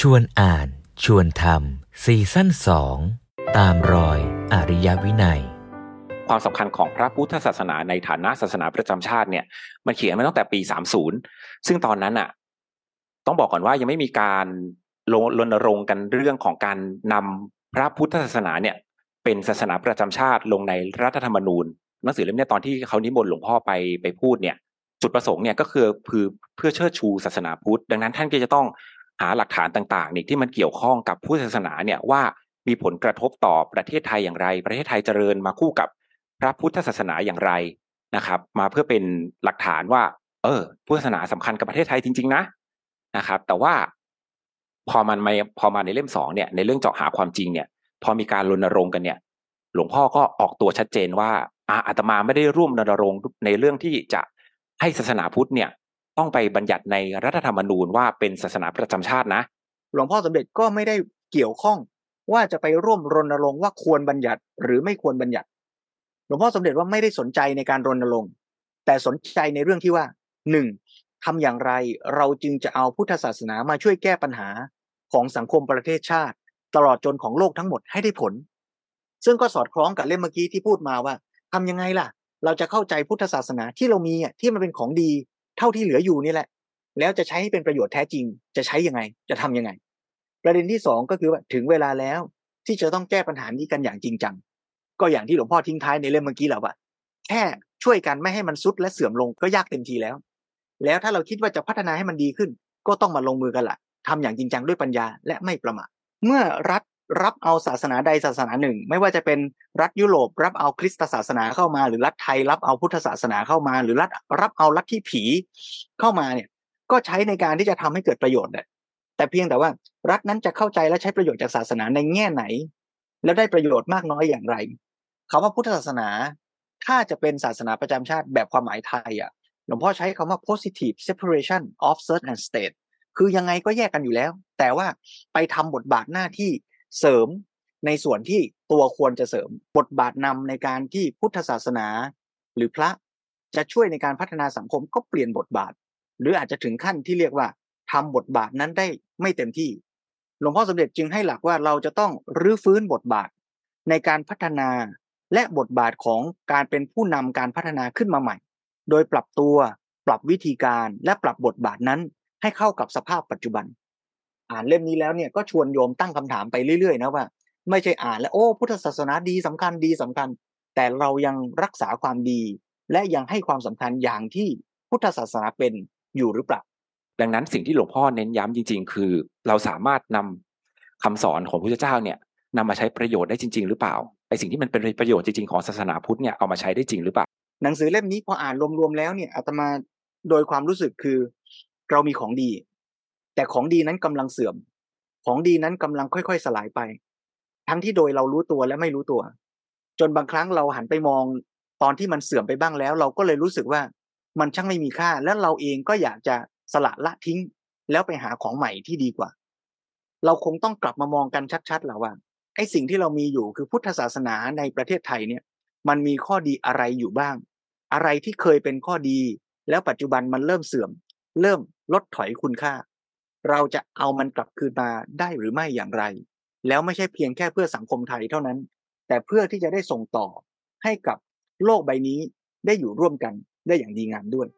ชวนอ่าน ชวนทำซีซั่นสองตามรอยอริยวินัย ความสำคัญของพระพุทธศาสนาในฐานะศาสนาประจำชาติเนี่ย มันเขียนมาตั้งแต่ปี 30 ซึ่งตอนนั้นอะต้องบอกก่อนว่ายังไม่มีการรณรงค์กันเรื่องของการนำพระพุทธศาสนาเนี่ยเป็นศาสนาประจำชาติลงในรัฐธรรมนูญหนังสือเล่มนี้ตอนที่เขานิมนต์หลวงพ่อไปไปพูดเนี่ย จุดประสงค์เนี่ยก็คือเพื่อเชิดชูศาสนาพุทธ ดังนั้นท่านก็จะต้อง หาหลักฐานต่างๆนี่ที่มันเกี่ยวข้องกับพุทธศาสนาเนี่ยว่ามีผลกระทบต่อประเทศไทยอย่างไร ประเทศไทยเจริญมาคู่กับพระพุทธศาสนาอย่างไรนะครับ มาเพื่อเป็นหลักฐานว่า เออพุทธศาสนาสำคัญกับประเทศไทยจริง ๆ นะนะครับ แต่ว่าพอมันมาพอมาในเล่มสองเนี่ยในเรื่องเจาะหาความจริงเนี่ย พอมีการรณรงค์กันเนี่ย หลวงพ่อก็ออกตัวชัดเจนว่าอาตมาไม่ได้ร่วมรณรงค์ในเรื่องที่จะให้ศาสนาพุทธเนี่ย ต้องไปบัญญัติในรัฐธรรมนูญว่าเป็นศาสนาประจำชาตินะ หลวงพ่อสมเด็จก็ไม่ได้เกี่ยวข้องว่าจะไปร่วมรณรงค์ว่าควรบัญญัติหรือไม่ควรบัญญัติ หลวงพ่อสมเด็จว่าไม่ได้สนใจในการรณรงค์แต่สนใจในเรื่องที่ว่าหนึ่งทำอย่างไรเราจึงจะเอาพุทธศาสนามาช่วยแก้ปัญหาของสังคมประเทศชาติ ตลอดจนของโลกทั้งหมดให้ได้ผล ซึ่งก็สอดคล้องกับเล่มเมื่อกี้ที่พูดมาว่าทำยังไงล่ะ เราจะเข้าใจพุทธศาสนาที่เรามีอะที่มันเป็นของดี เท่าที่เหลืออยู่นี่แหละ แล้วจะใช้ให้เป็นประโยชน์แท้จริง จะใช้ยังไง จะทํำยังไง ประเด็นที่สองก็คือว่าถึงเวลาแล้วที่จะต้องแก้ปัญหานี้กันอย่างจริงจัง ก็อย่างที่หลวงพ่อทิ้งท้ายในเล่มเมื่อกี้แล้วว่าแค่ช่วยกันไม่ให้มันซุดและเสื่อมลงก็ยากเต็มทีแล้ว แล้วถ้าเราคิดว่าจะพัฒนาให้มันดีขึ้น ก็ต้องมาลงมือกันละทำอย่างจริงจังด้วยปัญญาและไม่ประมาทเมื่อรัฐ รับเอาศาสนาใดศาสนาหนึ่ง ไม่ว่าจะเป็นรัฐยุโรป รับเอาคริสตศาสนาเข้ามา หรือรัฐไทยรับเอาพุทธศาสนาเข้ามา หรือรัฐรับเอาลัทธิผีเข้ามาเนี่ย ก็ใช้ในการที่จะทำให้เกิดประโยชน์แต่เพียงแต่ว่ารัฐนั้นจะเข้าใจและใช้ประโยชน์จากศาสนาในแง่ไหน แล้วได้ประโยชน์มากน้อยอย่างไรคาว่าพุทธศาสนา ถ้าจะเป็นศาสนาประจำชาติแบบความหมายไทยอะหลวงพ่อใช้คำว่า positive separation of church and state คือยังไงก็แยกกันอยู่แล้ว แต่ว่าไปทำบทบาทหน้าที่ เสริมในส่วนที่ตัวควรจะเสริมบทบาทนำในการที่พุทธศาสนา หรือพระจะช่วยในการพัฒนาสังคมก็เปลี่ยนบทบาท หรืออาจจะถึงขั้นที่เรียกว่าทำบทบาทนั้นได้ไม่เต็มที่หลวงพ่อสมเด็จจึงให้หลักว่าเราจะต้องรื้อฟื้นบทบาทในการพัฒนาและบทบาทของการเป็นผู้นำการพัฒนาขึ้นมาใหม่ โดยปรับตัว ปรับวิธีการและปรับบทบาทนั้นให้เข้ากับสภาพปัจจุบัน อ่านเล่มนี้แล้วเนี่ยก็ชวนโยมตั้งคำถามไปเรื่อยๆนะว่า ไม่ใช่อ่านแล้วโอ้พุทธศาสนาดีสำคัญดีสำคัญ แต่เรายังรักษาความดี และยังให้ความสำคัญอย่างที่พุทธศาสนาเป็นอยู่หรือเปล่าดังนั้นสิ่งที่หลวงพ่อเน้นย้ำจริง ๆ คือ เราสามารถนำคำสอนของพระเจ้าเนี่ยนำมาใช้ประโยชน์ได้จริง ๆ หรือเปล่าไอสิ่งที่มันเป็นประโยชน์จริงๆของศาสนาพุทธเนี่ยเอามาใช้ได้จริงหรือเปล่าหนังสือเล่มนี้พออ่านรวมๆแล้วเนี่ยอาตมาโดยความรู้สึกคือ เรามีของดี แต่ของดีนั้นกำลังเสื่อม ของดีนั้นกำลังค่อย ๆ สลายไป ทั้งที่โดยเรารู้ตัวและไม่รู้ตัว จนบางครั้งเราหันไปมอง ตอนที่มันเสื่อมไปบ้างแล้ว เราก็เลยรู้สึกว่ามันช่างไม่มีค่า และเราเองก็อยากจะสละละทิ้ง แล้วไปหาของใหม่ที่ดีกว่า เราคงต้องกลับมามองกันชัดๆแล้วว่าไอ้สิ่งที่เรามีอยู่คือพุทธศาสนาในประเทศไทยเนี่ย มันมีข้อดีอะไรอยู่บ้าง อะไรที่เคยเป็นข้อดี แล้วปัจจุบันมันเริ่มเสื่อม เริ่มลดถอยคุณค่า เราจะเอามันกลับคืนมาได้หรือไม่อย่างไร แล้วไม่ใช่เพียงแค่เพื่อสังคมไทยเท่านั้น แต่เพื่อที่จะได้ส่งต่อให้กับโลกใบนี้ได้อยู่ร่วมกันได้อย่างดีงามด้วย